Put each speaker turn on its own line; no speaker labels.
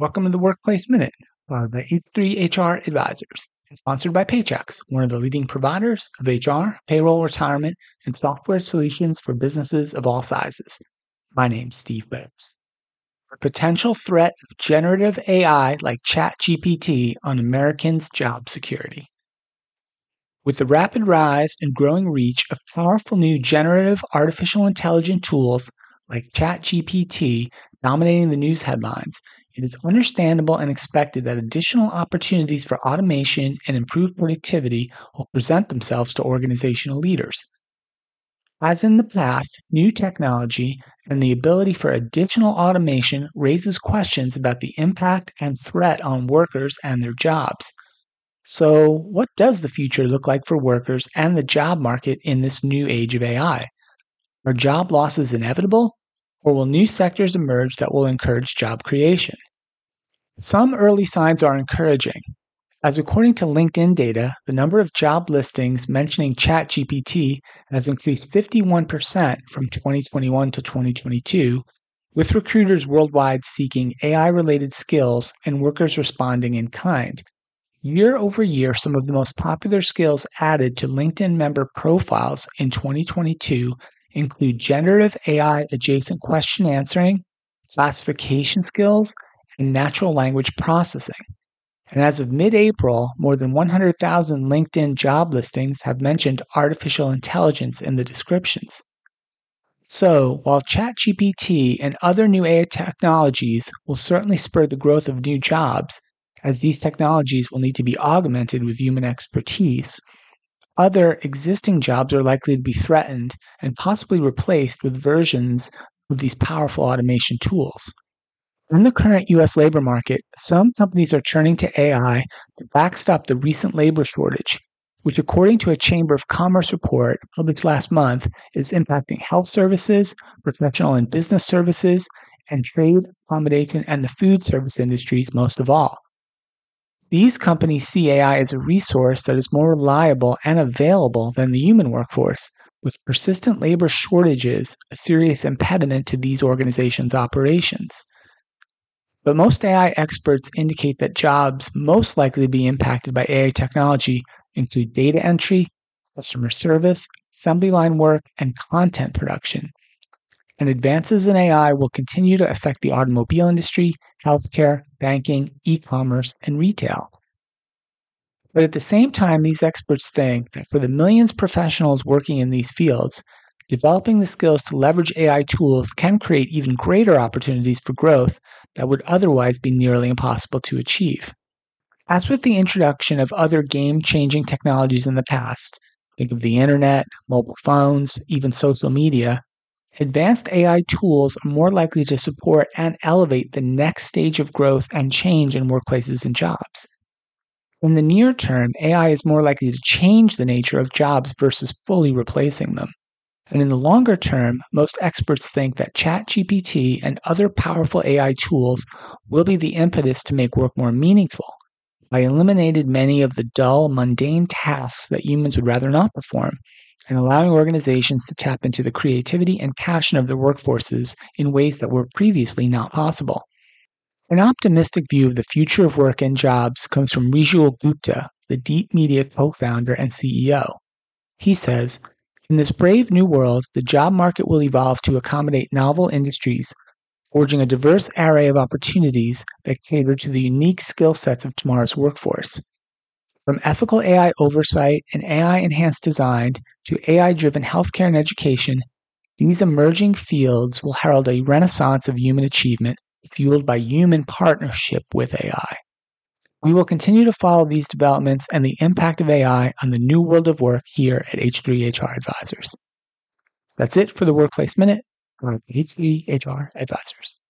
Welcome to the Workplace Minute uh, by H3 HR Advisors, and sponsored by Paychex, one of the leading providers of HR, payroll, retirement, and software solutions for businesses of all sizes. My name's Steve Boese. The potential threat of generative AI like ChatGPT on Americans' job security. With the rapid rise and growing reach of powerful new generative artificial intelligence tools like ChatGPT dominating the news headlines, it is understandable and expected that additional opportunities for automation and improved productivity will present themselves to organizational leaders. As in the past, new technology and the ability for additional automation raises questions about the impact and threat on workers and their jobs. So, what does the future look like for workers and the job market in this new age of AI? Are job losses inevitable, or will new sectors emerge that will encourage job creation? Some early signs are encouraging, as according to LinkedIn data, the number of job listings mentioning ChatGPT has increased 51% from 2021 to 2022, with recruiters worldwide seeking AI related skills and workers responding in kind. Year over year, some of the most popular skills added to LinkedIn member profiles in 2022 include generative AI adjacent question answering, classification skills, and natural language processing. And as of mid April, more than 100,000 LinkedIn job listings have mentioned artificial intelligence in the descriptions. So, while ChatGPT and other new AI technologies will certainly spur the growth of new jobs, as these technologies will need to be augmented with human expertise, other existing jobs are likely to be threatened and possibly replaced with versions of these powerful automation tools. In the current US labor market, some companies are turning to AI to backstop the recent labor shortage, which, according to a Chamber of Commerce report published last month, is impacting health services, professional and business services, and trade, accommodation, and the food service industries most of all. These companies see AI as a resource that is more reliable and available than the human workforce, with persistent labor shortages a serious impediment to these organizations' operations. But most AI experts indicate that jobs most likely to be impacted by AI technology include data entry, customer service, assembly line work, and content production. And advances in AI will continue to affect the automobile industry, healthcare, banking, e commerce, and retail. But at the same time, these experts think that for the millions of professionals working in these fields, developing the skills to leverage AI tools can create even greater opportunities for growth that would otherwise be nearly impossible to achieve. As with the introduction of other game changing technologies in the past, think of the internet, mobile phones, even social media, advanced AI tools are more likely to support and elevate the next stage of growth and change in workplaces and jobs. In the near term, AI is more likely to change the nature of jobs versus fully replacing them. And in the longer term, most experts think that ChatGPT and other powerful AI tools will be the impetus to make work more meaningful by eliminating many of the dull, mundane tasks that humans would rather not perform and allowing organizations to tap into the creativity and passion of their workforces in ways that were previously not possible. An optimistic view of the future of work and jobs comes from Rijul Gupta, the Deep Media co founder and CEO. He says, In this brave new world, the job market will evolve to accommodate novel industries, forging a diverse array of opportunities that cater to the unique skill sets of tomorrow's workforce. From ethical AI oversight and AI enhanced design to AI driven healthcare and education, these emerging fields will herald a renaissance of human achievement fueled by human partnership with AI. We will continue to follow these developments and the impact of AI on the new world of work here at H3HR Advisors. That's it for the Workplace Minute from H3HR Advisors.